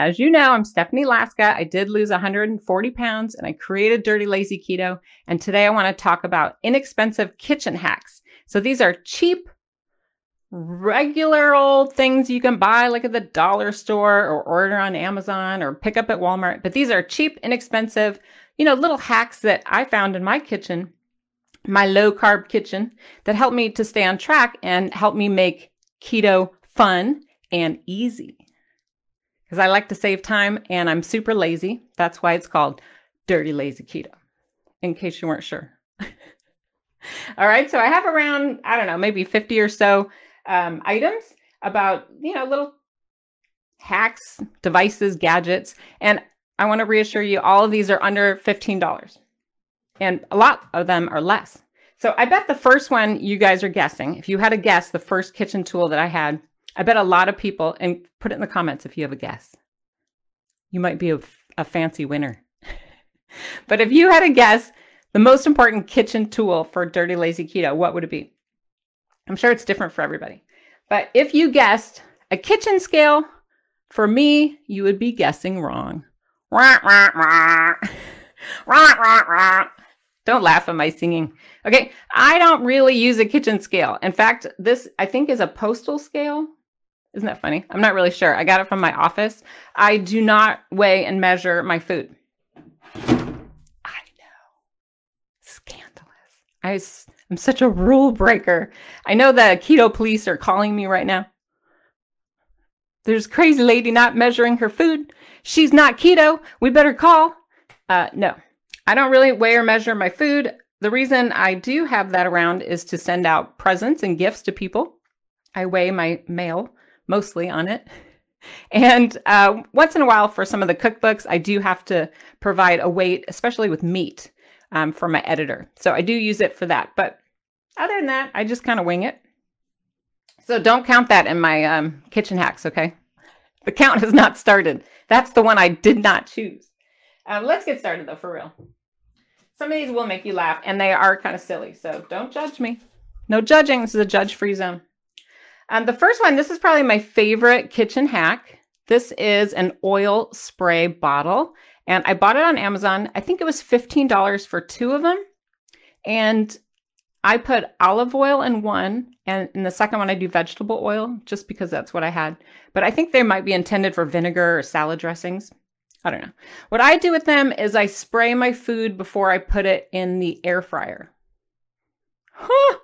As you know, I'm Stephanie Laska. I did lose 140 pounds and I created Dirty Lazy Keto. And today I want to talk about inexpensive kitchen hacks. So these are cheap, regular old things you can buy like at the dollar store or order on Amazon or pick up at Walmart. But these are cheap, inexpensive, you know, little hacks that I found in my kitchen, my low carb kitchen that help me to stay on track and help me make keto fun and easy because I like to save time and I'm super lazy. That's why it's called Dirty Lazy Keto, in case you weren't sure. All right, so I have around, I don't know, maybe 50 or so um, items about, you know, little hacks, devices, gadgets. And I want to reassure you, all of these are under $15. And a lot of them are less. So I bet the first one you guys are guessing, if you had a guess, the first kitchen tool that I had I bet a lot of people, and put it in the comments if you have a guess. You might be a, a fancy winner. but if you had a guess, the most important kitchen tool for Dirty Lazy Keto, what would it be? I'm sure it's different for everybody. But if you guessed a kitchen scale, for me, you would be guessing wrong. Don't laugh at my singing. Okay, I don't really use a kitchen scale. In fact, this I think is a postal scale. Isn't that funny? I'm not really sure. I got it from my office. I do not weigh and measure my food. I know. Scandalous. I, I'm such a rule breaker. I know the keto police are calling me right now. There's crazy lady not measuring her food. She's not keto. We better call. Uh, no, I don't really weigh or measure my food. The reason I do have that around is to send out presents and gifts to people. I weigh my mail mostly on it. And uh, once in a while, for some of the cookbooks, I do have to provide a weight, especially with meat, um, for my editor. So I do use it for that. But other than that, I just kind of wing it. So don't count that in my um, kitchen hacks, okay? The count has not started. That's the one I did not choose. Uh, let's get started though, for real. Some of these will make you laugh, and they are kind of silly. So don't judge me. No judging. This is a judge-free zone. Um, the first one, this is probably my favorite kitchen hack. This is an oil spray bottle, and I bought it on Amazon. I think it was $15 for two of them. And I put olive oil in one, and in the second one, I do vegetable oil just because that's what I had. But I think they might be intended for vinegar or salad dressings. I don't know. What I do with them is I spray my food before I put it in the air fryer. Huh!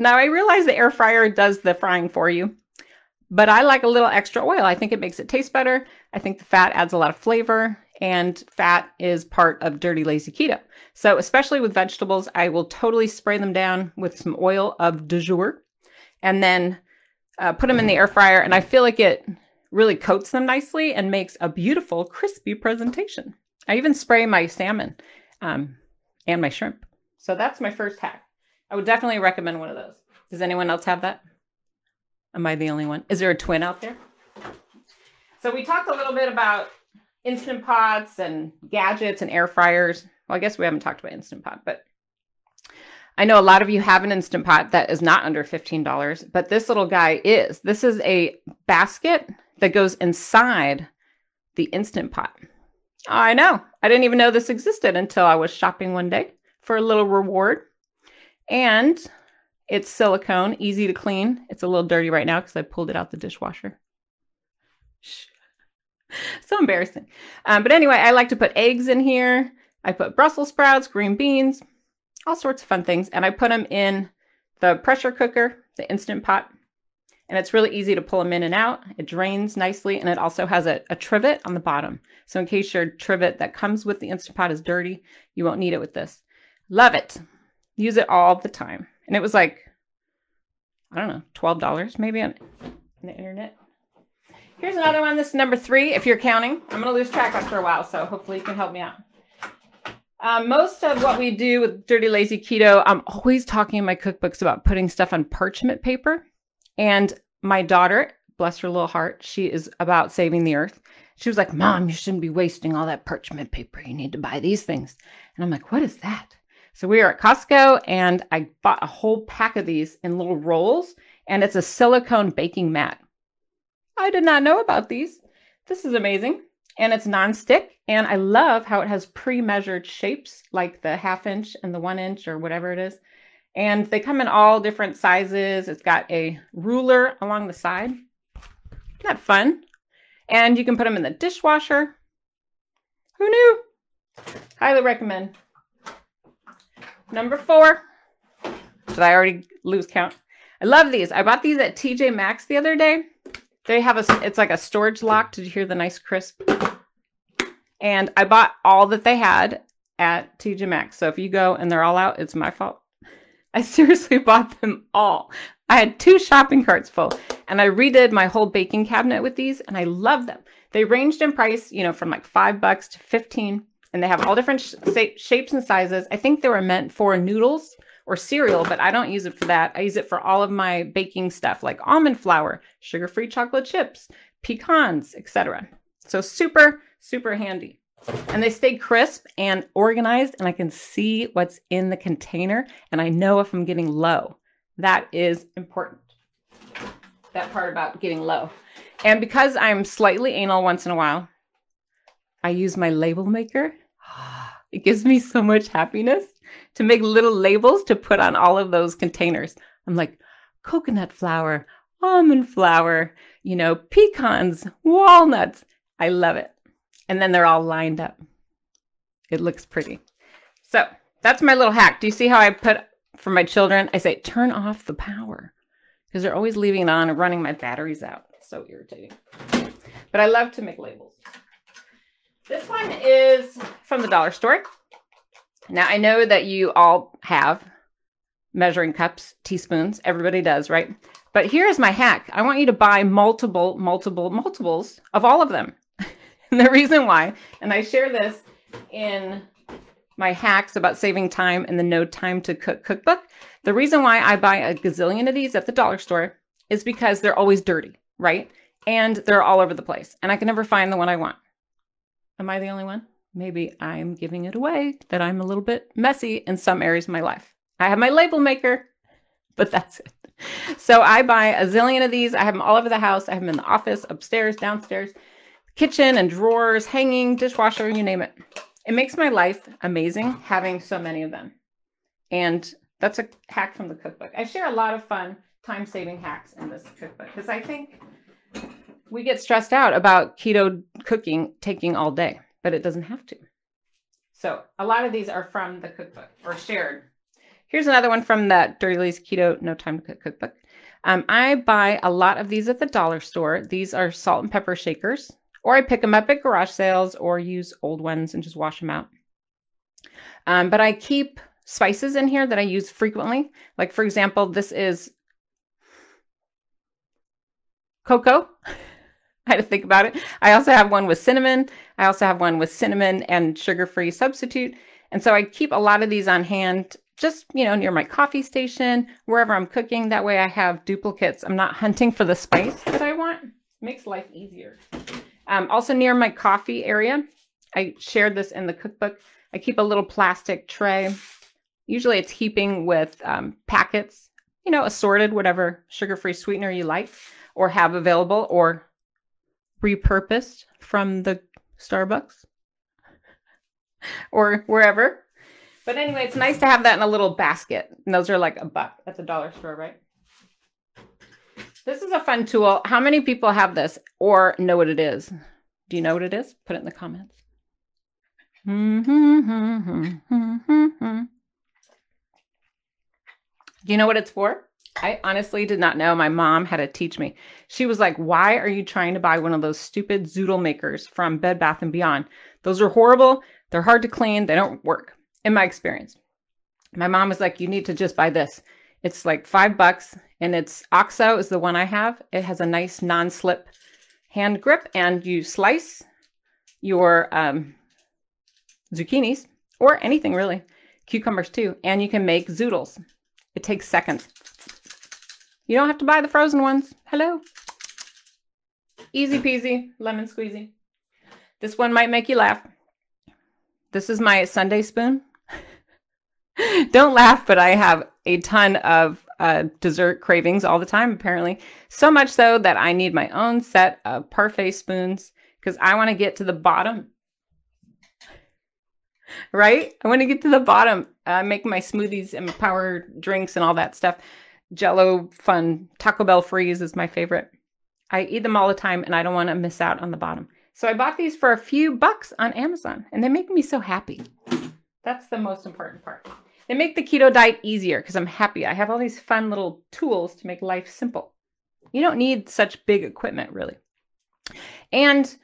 Now, I realize the air fryer does the frying for you, but I like a little extra oil. I think it makes it taste better. I think the fat adds a lot of flavor, and fat is part of dirty lazy keto. So, especially with vegetables, I will totally spray them down with some oil of de jour and then uh, put them in the air fryer. And I feel like it really coats them nicely and makes a beautiful, crispy presentation. I even spray my salmon um, and my shrimp. So, that's my first hack. I would definitely recommend one of those. Does anyone else have that? Am I the only one? Is there a twin out there? So we talked a little bit about instant pots and gadgets and air fryers. Well, I guess we haven't talked about instant pot, but I know a lot of you have an instant pot that is not under $15, but this little guy is. This is a basket that goes inside the instant pot. I know. I didn't even know this existed until I was shopping one day for a little reward. And it's silicone, easy to clean. It's a little dirty right now because I pulled it out the dishwasher. so embarrassing. Um, but anyway, I like to put eggs in here. I put Brussels sprouts, green beans, all sorts of fun things. And I put them in the pressure cooker, the Instant Pot. And it's really easy to pull them in and out. It drains nicely. And it also has a, a trivet on the bottom. So in case your trivet that comes with the Instant Pot is dirty, you won't need it with this. Love it use it all the time. And it was like, I don't know, $12 maybe on, on the internet. Here's another one. This is number three, if you're counting. I'm going to lose track after a while, so hopefully you can help me out. Um, most of what we do with Dirty Lazy Keto, I'm always talking in my cookbooks about putting stuff on parchment paper. And my daughter, bless her little heart, she is about saving the earth. She was like, Mom, you shouldn't be wasting all that parchment paper. You need to buy these things. And I'm like, What is that? So we are at Costco and I bought a whole pack of these in little rolls, and it's a silicone baking mat. I did not know about these. This is amazing. And it's non-stick. And I love how it has pre-measured shapes like the half inch and the one inch or whatever it is. And they come in all different sizes. It's got a ruler along the side. Isn't that fun? And you can put them in the dishwasher. Who knew? Highly recommend. Number four. Did I already lose count? I love these. I bought these at TJ Maxx the other day. They have a, it's like a storage lock. Did you hear the nice crisp? And I bought all that they had at TJ Maxx. So if you go and they're all out, it's my fault. I seriously bought them all. I had two shopping carts full and I redid my whole baking cabinet with these and I love them. They ranged in price, you know, from like five bucks to 15 and they have all different sh shapes and sizes. I think they were meant for noodles or cereal, but I don't use it for that. I use it for all of my baking stuff like almond flour, sugar-free chocolate chips, pecans, etc. So super, super handy. And they stay crisp and organized and I can see what's in the container and I know if I'm getting low. That is important. That part about getting low. And because I'm slightly anal once in a while, I use my label maker. It gives me so much happiness to make little labels to put on all of those containers. I'm like, coconut flour, almond flour, you know, pecans, walnuts. I love it. And then they're all lined up. It looks pretty. So that's my little hack. Do you see how I put for my children? I say, turn off the power because they're always leaving it on and running my batteries out. It's so irritating. But I love to make labels. This one is from the dollar store. Now, I know that you all have measuring cups, teaspoons. Everybody does, right? But here's my hack. I want you to buy multiple, multiple, multiples of all of them. and the reason why, and I share this in my hacks about saving time in the No Time to Cook cookbook. The reason why I buy a gazillion of these at the dollar store is because they're always dirty, right? And they're all over the place. And I can never find the one I want. Am I the only one? maybe I'm giving it away that I'm a little bit messy in some areas of my life. I have my label maker, but that's it. So I buy a zillion of these. I have them all over the house. I have them in the office, upstairs, downstairs, kitchen and drawers, hanging, dishwasher, you name it. It makes my life amazing having so many of them. And that's a hack from the cookbook. I share a lot of fun time saving hacks in this cookbook because I think we get stressed out about keto cooking taking all day but it doesn't have to. So a lot of these are from the cookbook or shared. Here's another one from the Dirty Lazy Keto No Time to Cook cookbook. Um, I buy a lot of these at the dollar store. These are salt and pepper shakers, or I pick them up at garage sales or use old ones and just wash them out. Um, but I keep spices in here that I use frequently. Like, for example, this is cocoa. Had to think about it. I also have one with cinnamon. I also have one with cinnamon and sugar-free substitute. And so I keep a lot of these on hand just, you know, near my coffee station, wherever I'm cooking. That way I have duplicates. I'm not hunting for the spice that I want. It makes life easier. Um, also near my coffee area, I shared this in the cookbook. I keep a little plastic tray. Usually it's heaping with um, packets, you know, assorted, whatever sugar-free sweetener you like or have available or repurposed from the Starbucks or wherever. But anyway, it's nice to have that in a little basket. And those are like a buck at the dollar store, right? This is a fun tool. How many people have this or know what it is? Do you know what it is? Put it in the comments. Do you know what it's for? I honestly did not know. My mom had to teach me. She was like, "Why are you trying to buy one of those stupid zoodle makers from Bed Bath and Beyond? Those are horrible. They're hard to clean. They don't work." In my experience, my mom was like, "You need to just buy this. It's like five bucks, and it's OXO is the one I have. It has a nice non-slip hand grip and you slice your um, zucchinis or anything really, cucumbers too, and you can make zoodles. It takes seconds. You don't have to buy the frozen ones. Hello. Easy peasy, lemon squeezy. This one might make you laugh. This is my sundae spoon. don't laugh, but I have a ton of uh, dessert cravings all the time, apparently. So much so that I need my own set of parfait spoons because I want to get to the bottom. Right? I want to get to the bottom. Uh, make my smoothies and power drinks and all that stuff. Jello fun. Taco Bell freeze is my favorite. I eat them all the time and I don't want to miss out on the bottom. So I bought these for a few bucks on Amazon and they make me so happy. That's the most important part. They make the keto diet easier because I'm happy. I have all these fun little tools to make life simple. You don't need such big equipment, really. And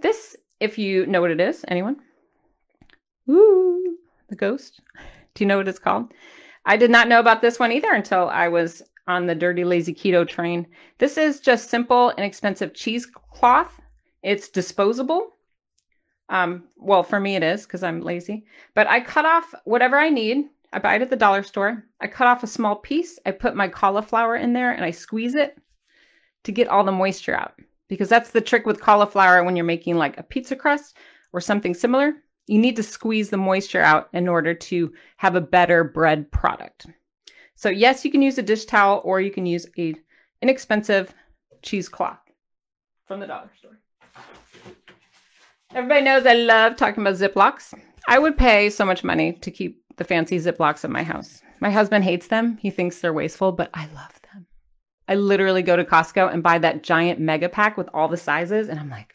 this, if you know what it is, anyone? Ooh, the ghost. Do you know what it's called? I did not know about this one either until I was on the Dirty Lazy Keto train. This is just simple, inexpensive cheesecloth. It's disposable. Um, well, for me it is because I'm lazy. But I cut off whatever I need. I buy it at the dollar store. I cut off a small piece. I put my cauliflower in there and I squeeze it to get all the moisture out. Because that's the trick with cauliflower when you're making like a pizza crust or something similar. You need to squeeze the moisture out in order to have a better bread product. So yes, you can use a dish towel or you can use a inexpensive cheesecloth from the dollar store. Everybody knows I love talking about Ziplocs. I would pay so much money to keep the fancy Ziplocs in my house. My husband hates them. He thinks they're wasteful, but I love them. I literally go to Costco and buy that giant mega pack with all the sizes, and I'm like,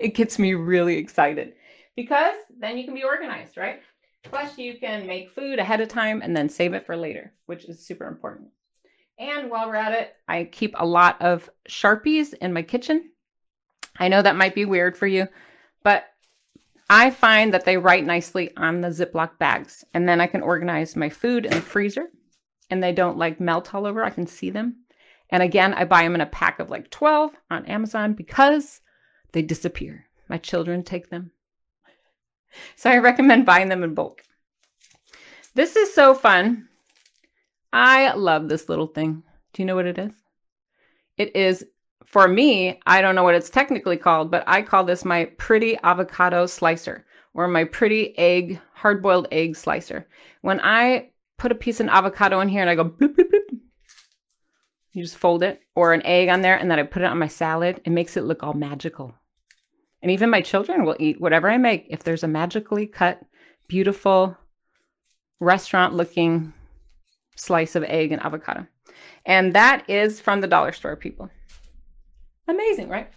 it gets me really excited because then you can be organized, right? Plus, you can make food ahead of time and then save it for later, which is super important. And while we're at it, I keep a lot of Sharpies in my kitchen. I know that might be weird for you, but I find that they write nicely on the Ziploc bags. And then I can organize my food in the freezer and they don't like melt all over. I can see them. And again, I buy them in a pack of like 12 on Amazon because they disappear. My children take them. So I recommend buying them in bulk. This is so fun. I love this little thing. Do you know what it is? It is, for me, I don't know what it's technically called, but I call this my pretty avocado slicer or my pretty egg, hard boiled egg slicer. When I put a piece of avocado in here and I go bloop, bloop, bloop, you just fold it or an egg on there and then I put it on my salad. It makes it look all magical. And even my children will eat whatever I make if there's a magically cut, beautiful, restaurant looking slice of egg and avocado. And that is from the dollar store, people. Amazing, right?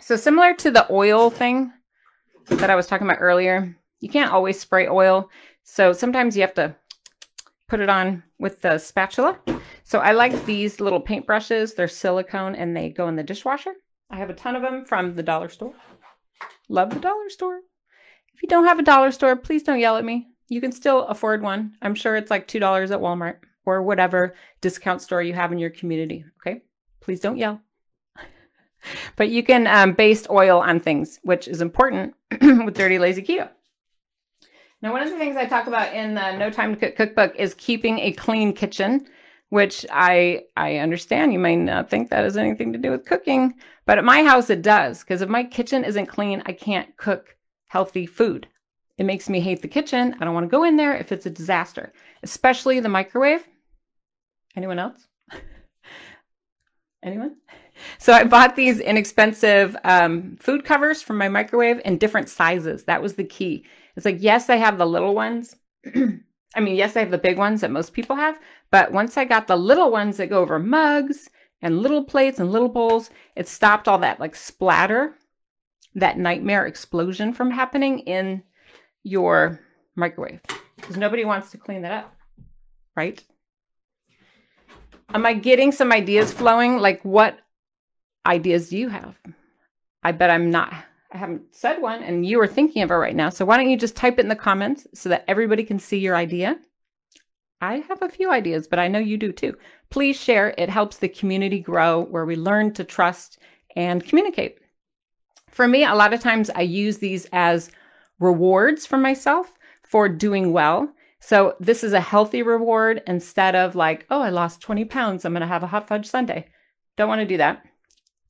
So, similar to the oil thing that I was talking about earlier, you can't always spray oil. So, sometimes you have to put it on with the spatula. So, I like these little paint brushes. They're silicone and they go in the dishwasher. I have a ton of them from the dollar store. Love the dollar store. If you don't have a dollar store, please don't yell at me. You can still afford one. I'm sure it's like $2 at Walmart or whatever discount store you have in your community. Okay. Please don't yell. but you can um, baste oil on things, which is important with Dirty Lazy Keto. Now, one of the things I talk about in the No Time to Cook cookbook is keeping a clean kitchen which I I understand you may not think that has anything to do with cooking, but at my house it does because if my kitchen isn't clean, I can't cook healthy food. It makes me hate the kitchen. I don't want to go in there if it's a disaster, especially the microwave. Anyone else? Anyone? So I bought these inexpensive um, food covers from my microwave in different sizes. That was the key. It's like, yes, I have the little ones. I mean, yes, I have the big ones that most people have, but once I got the little ones that go over mugs and little plates and little bowls, it stopped all that like splatter, that nightmare explosion from happening in your microwave because nobody wants to clean that up, right? Am I getting some ideas flowing? Like, what ideas do you have? I bet I'm not. I haven't said one, and you are thinking of it right now. So why don't you just type it in the comments so that everybody can see your idea? I have a few ideas, but I know you do too. please share. It helps the community grow where we learn to trust and communicate. For me, a lot of times I use these as rewards for myself for doing well. So this is a healthy reward instead of like, oh, I lost 20 pounds. I'm going to have a hot fudge sundae. Don't want to do that.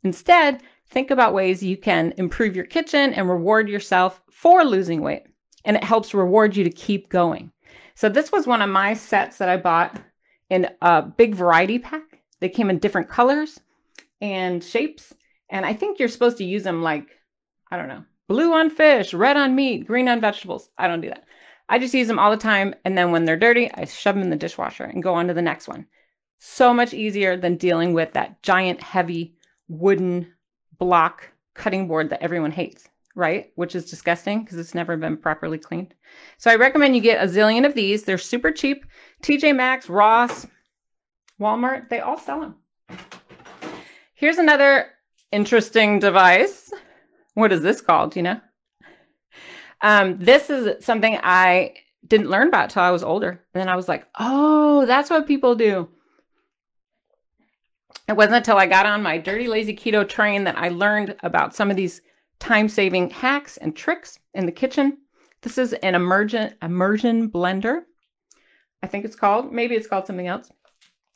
Instead, think about ways you can improve your kitchen and reward yourself for losing weight. And it helps reward you to keep going. So this was one of my sets that I bought in a big variety pack. They came in different colors and shapes. And I think you're supposed to use them like, I don't know, blue on fish, red on meat, green on vegetables. I don't do that. I just use them all the time. And then when they're dirty, I shove them in the dishwasher and go on to the next one. So much easier than dealing with that giant, heavy wooden block cutting board that everyone hates, right? Which is disgusting because it's never been properly cleaned. So I recommend you get a zillion of these. They're super cheap. TJ Maxx, Ross, Walmart, they all sell them. Here's another interesting device. What is this called? You know? Um, this is something I didn't learn about till I was older. And then I was like, oh, that's what people do. It wasn't until I got on my dirty, lazy keto train that I learned about some of these time saving hacks and tricks in the kitchen. This is an immersion, immersion blender. I think it's called. Maybe it's called something else.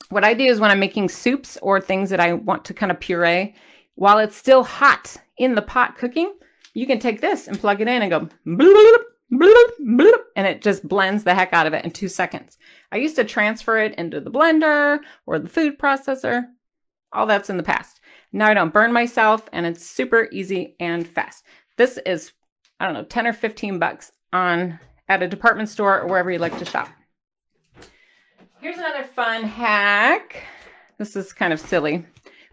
What I do is when I'm making soups or things that I want to kind of puree, while it's still hot in the pot cooking, you can take this and plug it in and go bloop, bloop, bloop, and it just blends the heck out of it in two seconds. I used to transfer it into the blender or the food processor. All that's in the past. Now I don't burn myself and it's super easy and fast. This is, I don't know, 10 or 15 bucks on at a department store or wherever you like to shop. Here's another fun hack. This is kind of silly,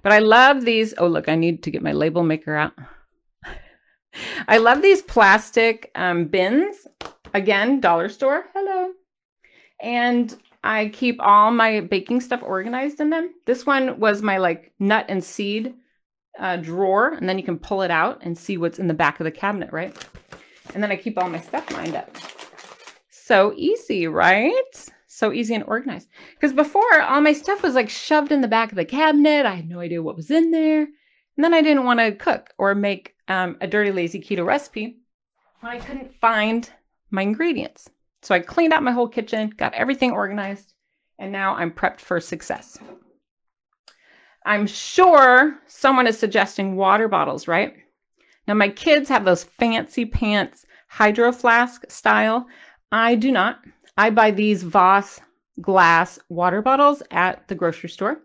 but I love these. Oh, look, I need to get my label maker out. I love these plastic um, bins. Again, dollar store. Hello. And I keep all my baking stuff organized in them. This one was my like nut and seed uh, drawer, and then you can pull it out and see what's in the back of the cabinet, right? And then I keep all my stuff lined up. So easy, right? So easy and organized. Because before, all my stuff was like shoved in the back of the cabinet. I had no idea what was in there. And then I didn't want to cook or make um, a dirty, lazy keto recipe when I couldn't find my ingredients. So I cleaned out my whole kitchen, got everything organized, and now I'm prepped for success. I'm sure someone is suggesting water bottles, right? Now, my kids have those fancy pants hydro flask style. I do not. I buy these Voss glass water bottles at the grocery store.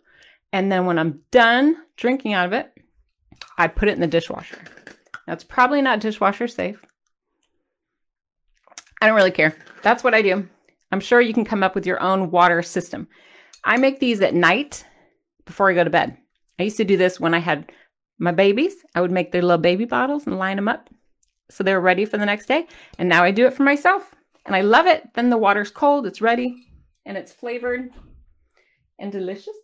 And then when I'm done drinking out of it, I put it in the dishwasher. That's probably not dishwasher safe. I don't really care. That's what I do. I'm sure you can come up with your own water system. I make these at night before I go to bed. I used to do this when I had my babies. I would make their little baby bottles and line them up so they were ready for the next day. And now I do it for myself and I love it. Then the water's cold, it's ready, and it's flavored and delicious.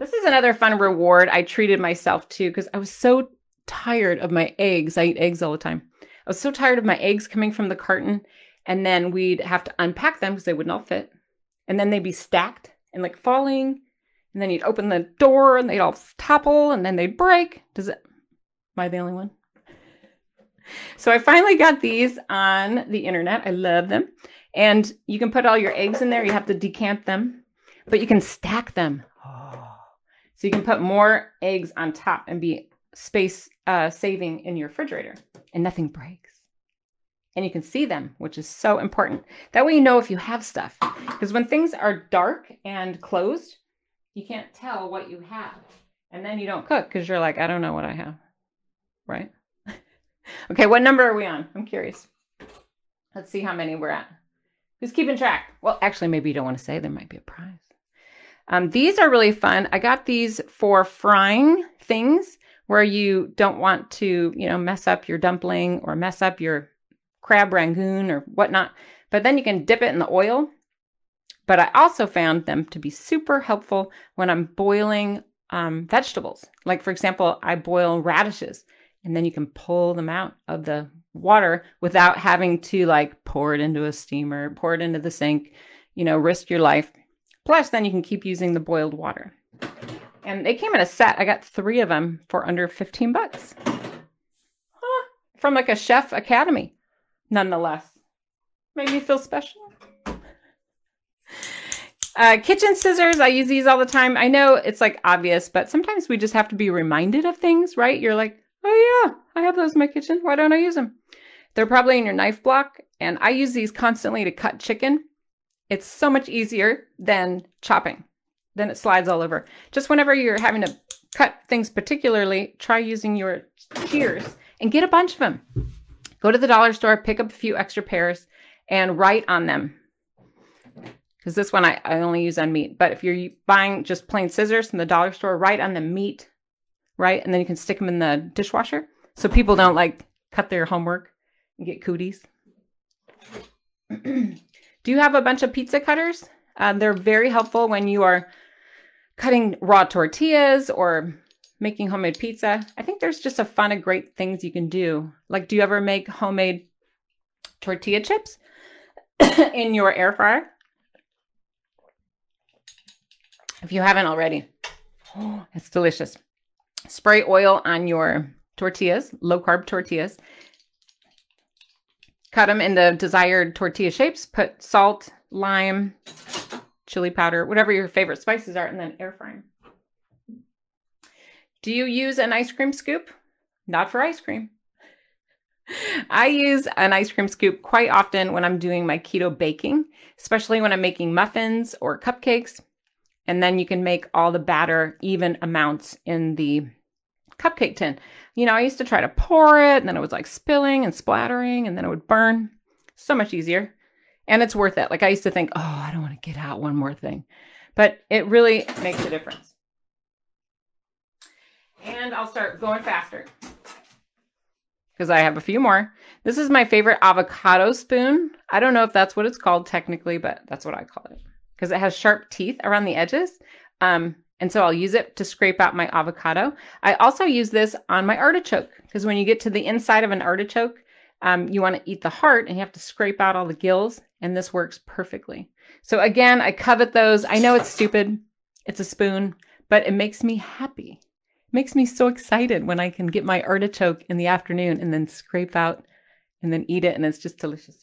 This is another fun reward I treated myself to because I was so tired of my eggs. I eat eggs all the time. I was so tired of my eggs coming from the carton, and then we'd have to unpack them because they wouldn't all fit. And then they'd be stacked and like falling. And then you'd open the door and they'd all topple and then they'd break. Does it? Am I the only one? So I finally got these on the internet. I love them. And you can put all your eggs in there. You have to decant them, but you can stack them. So you can put more eggs on top and be space uh, saving in your refrigerator and nothing breaks. And you can see them, which is so important. That way you know if you have stuff. Because when things are dark and closed, you can't tell what you have. And then you don't cook because you're like, I don't know what I have. Right? okay, what number are we on? I'm curious. Let's see how many we're at. Who's keeping track? Well, actually, maybe you don't want to say there might be a prize. Um, these are really fun. I got these for frying things where you don't want to, you know, mess up your dumpling or mess up your crab rangoon or whatnot. But then you can dip it in the oil. But I also found them to be super helpful when I'm boiling um, vegetables. Like, for example, I boil radishes and then you can pull them out of the water without having to like pour it into a steamer, pour it into the sink, you know, risk your life. Plus, then you can keep using the boiled water. And they came in a set. I got three of them for under 15 bucks. Huh. From like a chef academy, nonetheless. Made me feel special. Uh, kitchen scissors, I use these all the time. I know it's like obvious, but sometimes we just have to be reminded of things, right? You're like, oh yeah, I have those in my kitchen. Why don't I use them? They're probably in your knife block, and I use these constantly to cut chicken. It's so much easier than chopping. Then it slides all over. Just whenever you're having to cut things particularly, try using your shears and get a bunch of them. Go to the dollar store, pick up a few extra pairs, and write on them because this one I, I only use on meat. But if you're buying just plain scissors from the dollar store, write on the meat, right? And then you can stick them in the dishwasher so people don't like cut their homework and get cooties. Do you have a bunch of pizza cutters? Uh, they're very helpful when you are cutting raw tortillas or making homemade pizza. I think there's just a fun of great things you can do. Like, do you ever make homemade tortilla chips in your air fryer? if you haven't already. It's delicious. Spray oil on your tortillas, low carb tortillas. Cut them into desired tortilla shapes. Put salt, lime, chili powder, whatever your favorite spices are, and then air fry. Do you use an ice cream scoop? Not for ice cream. I use an ice cream scoop quite often when I'm doing my keto baking, especially when I'm making muffins or cupcakes. And then you can make all the batter even amounts in the cupcake tin. You know, I used to try to pour it and then it was like spilling and splattering and then it would burn. So much easier. And it's worth it. Like I used to think, oh, I don't want to get out one more thing. But it really makes a difference. And I'll start going faster because I have a few more. This is my favorite avocado spoon. I don't know if that's what it's called technically, but that's what I call it because it has sharp teeth around the edges. Um, and so I'll use it to scrape out my avocado. I also use this on my artichoke because when you get to the inside of an artichoke, um, you want to eat the heart and you have to scrape out all the gills. And this works perfectly. So again, I covet those. I know it's stupid. It's a spoon, but it makes me happy. It makes me so excited when I can get my artichoke in the afternoon and then scrape out and then eat it. And it's just delicious.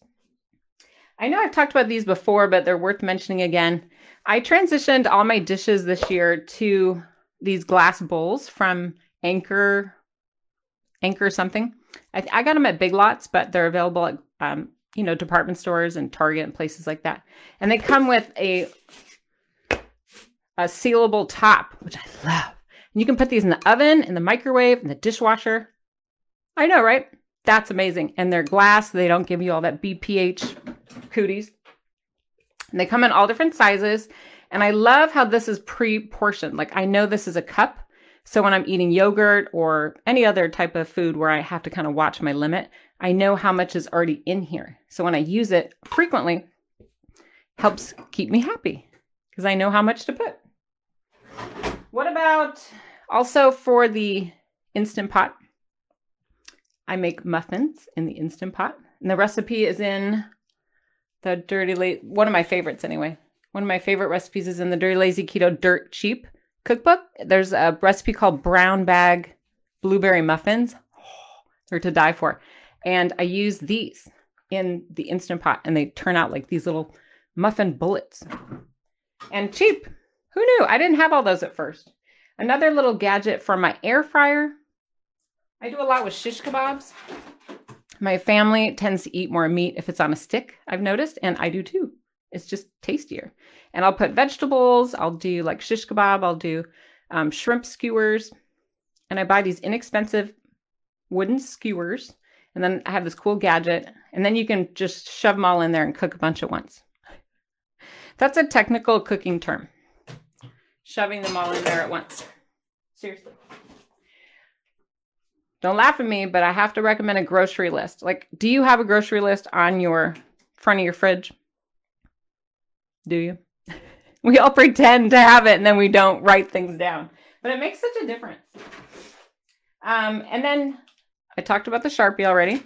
I know I've talked about these before, but they're worth mentioning again. I transitioned all my dishes this year to these glass bowls from Anchor, Anchor something. I, I got them at Big Lots, but they're available at um, you know department stores and Target and places like that. And they come with a a sealable top, which I love. And you can put these in the oven, in the microwave, in the dishwasher. I know, right? That's amazing. And they're glass. They don't give you all that BPA cooties. And they come in all different sizes. And I love how this is pre-portioned. Like I know this is a cup. So when I'm eating yogurt or any other type of food where I have to kind of watch my limit, I know how much is already in here. So when I use it frequently, helps keep me happy because I know how much to put. What about also for the Instant Pot? I make muffins in the Instant Pot. And the recipe is in the Dirty Lazy, one of my favorites anyway. One of my favorite recipes is in the Dirty Lazy Keto Dirt Cheap cookbook. There's a recipe called brown bag blueberry muffins. Oh, they're to die for. And I use these in the Instant Pot and they turn out like these little muffin bullets. And cheap. Who knew? I didn't have all those at first. Another little gadget for my air fryer I do a lot with shish kebabs. My family tends to eat more meat if it's on a stick, I've noticed, and I do too. It's just tastier. And I'll put vegetables, I'll do like shish kebab, I'll do um, shrimp skewers, and I buy these inexpensive wooden skewers. And then I have this cool gadget, and then you can just shove them all in there and cook a bunch at once. That's a technical cooking term. Shoving them all in there at once. Seriously. Don't laugh at me, but I have to recommend a grocery list. Like, do you have a grocery list on your front of your fridge? Do you? we all pretend to have it and then we don't write things down. But it makes such a difference. Um, and then I talked about the Sharpie already.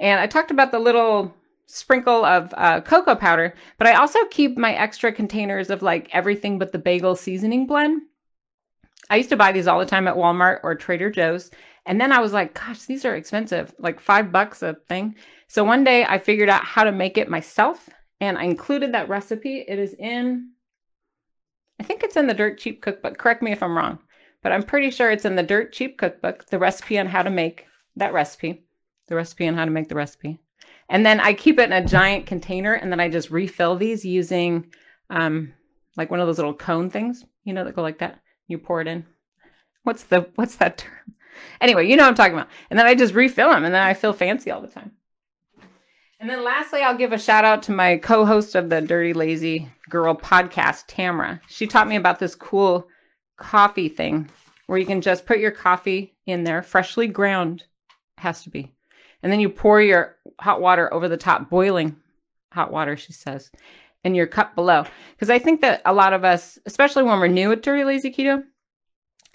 And I talked about the little sprinkle of uh, cocoa powder, but I also keep my extra containers of like everything but the bagel seasoning blend. I used to buy these all the time at Walmart or Trader Joe's. And then I was like, gosh, these are expensive, like five bucks a thing. So one day I figured out how to make it myself and I included that recipe. It is in, I think it's in the Dirt Cheap Cookbook. Correct me if I'm wrong, but I'm pretty sure it's in the Dirt Cheap Cookbook, the recipe on how to make that recipe, the recipe on how to make the recipe. And then I keep it in a giant container and then I just refill these using um, like one of those little cone things, you know, that go like that. You pour it in. What's the, what's that term? Anyway, you know what I'm talking about. And then I just refill them and then I feel fancy all the time. And then lastly, I'll give a shout out to my co host of the Dirty Lazy Girl podcast, Tamra. She taught me about this cool coffee thing where you can just put your coffee in there, freshly ground, has to be. And then you pour your hot water over the top, boiling hot water, she says, in your cup below. Because I think that a lot of us, especially when we're new at Dirty Lazy Keto,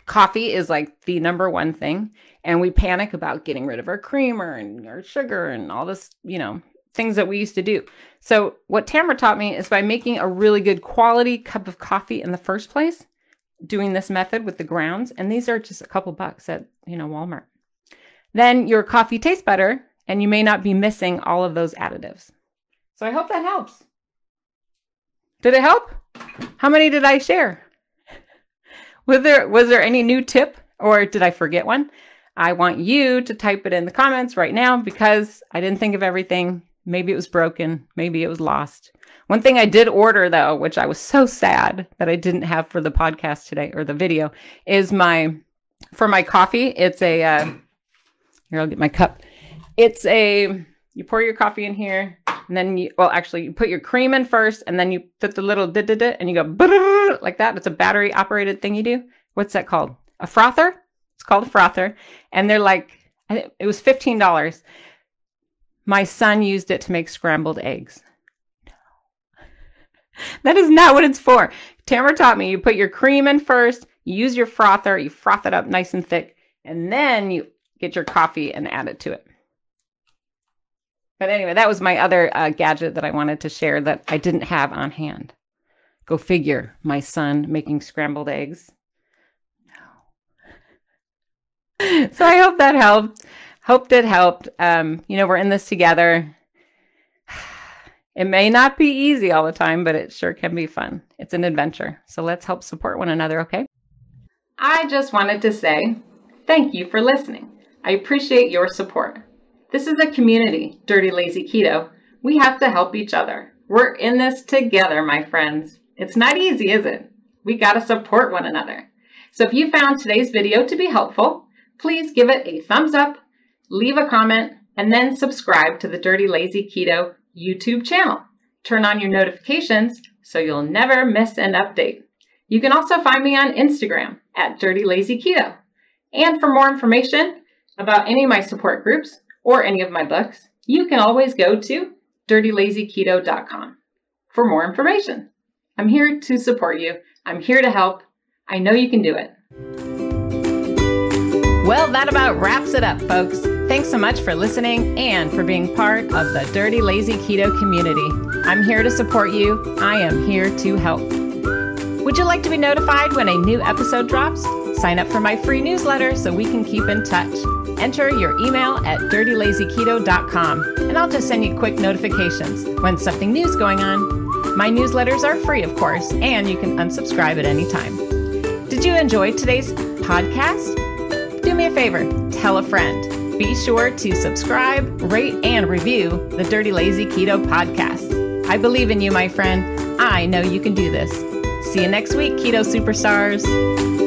coffee is like the number one thing. And we panic about getting rid of our creamer and our sugar and all this, you know, things that we used to do. So what Tamara taught me is by making a really good quality cup of coffee in the first place, doing this method with the grounds, and these are just a couple bucks at, you know, Walmart. Then your coffee tastes better and you may not be missing all of those additives. So I hope that helps. Did it help? How many did I share? Was there was there any new tip or did I forget one? I want you to type it in the comments right now because I didn't think of everything Maybe it was broken. Maybe it was lost. One thing I did order though, which I was so sad that I didn't have for the podcast today or the video, is my for my coffee. It's a uh, here. I'll get my cup. It's a you pour your coffee in here, and then you well actually you put your cream in first, and then you put the little da da da, and you go like that. It's a battery operated thing you do. What's that called? A frother. It's called a frother, and they're like it was fifteen dollars my son used it to make scrambled eggs. No. That is not what it's for. Tamara taught me you put your cream in first, you use your frother, you froth it up nice and thick, and then you get your coffee and add it to it. But anyway, that was my other uh, gadget that I wanted to share that I didn't have on hand. Go figure, my son making scrambled eggs. So I hope that helped hoped it helped. Um, you know, we're in this together. It may not be easy all the time, but it sure can be fun. It's an adventure. So let's help support one another, okay? I just wanted to say thank you for listening. I appreciate your support. This is a community, Dirty Lazy Keto. We have to help each other. We're in this together, my friends. It's not easy, is it? We got to support one another. So if you found today's video to be helpful, please give it a thumbs up leave a comment, and then subscribe to the Dirty Lazy Keto YouTube channel. Turn on your notifications so you'll never miss an update. You can also find me on Instagram at Dirty Lazy Keto. And for more information about any of my support groups or any of my books, you can always go to dirtylazyketo.com for more information. I'm here to support you. I'm here to help. I know you can do it. Well, that about wraps it up, folks. Thanks so much for listening and for being part of the Dirty Lazy Keto community. I'm here to support you. I am here to help. Would you like to be notified when a new episode drops? Sign up for my free newsletter so we can keep in touch. Enter your email at dirtylazyketo.com and I'll just send you quick notifications when something new is going on. My newsletters are free, of course, and you can unsubscribe at any time. Did you enjoy today's podcast? Do me a favor, tell a friend. Be sure to subscribe, rate, and review the Dirty Lazy Keto podcast. I believe in you, my friend. I know you can do this. See you next week, Keto Superstars.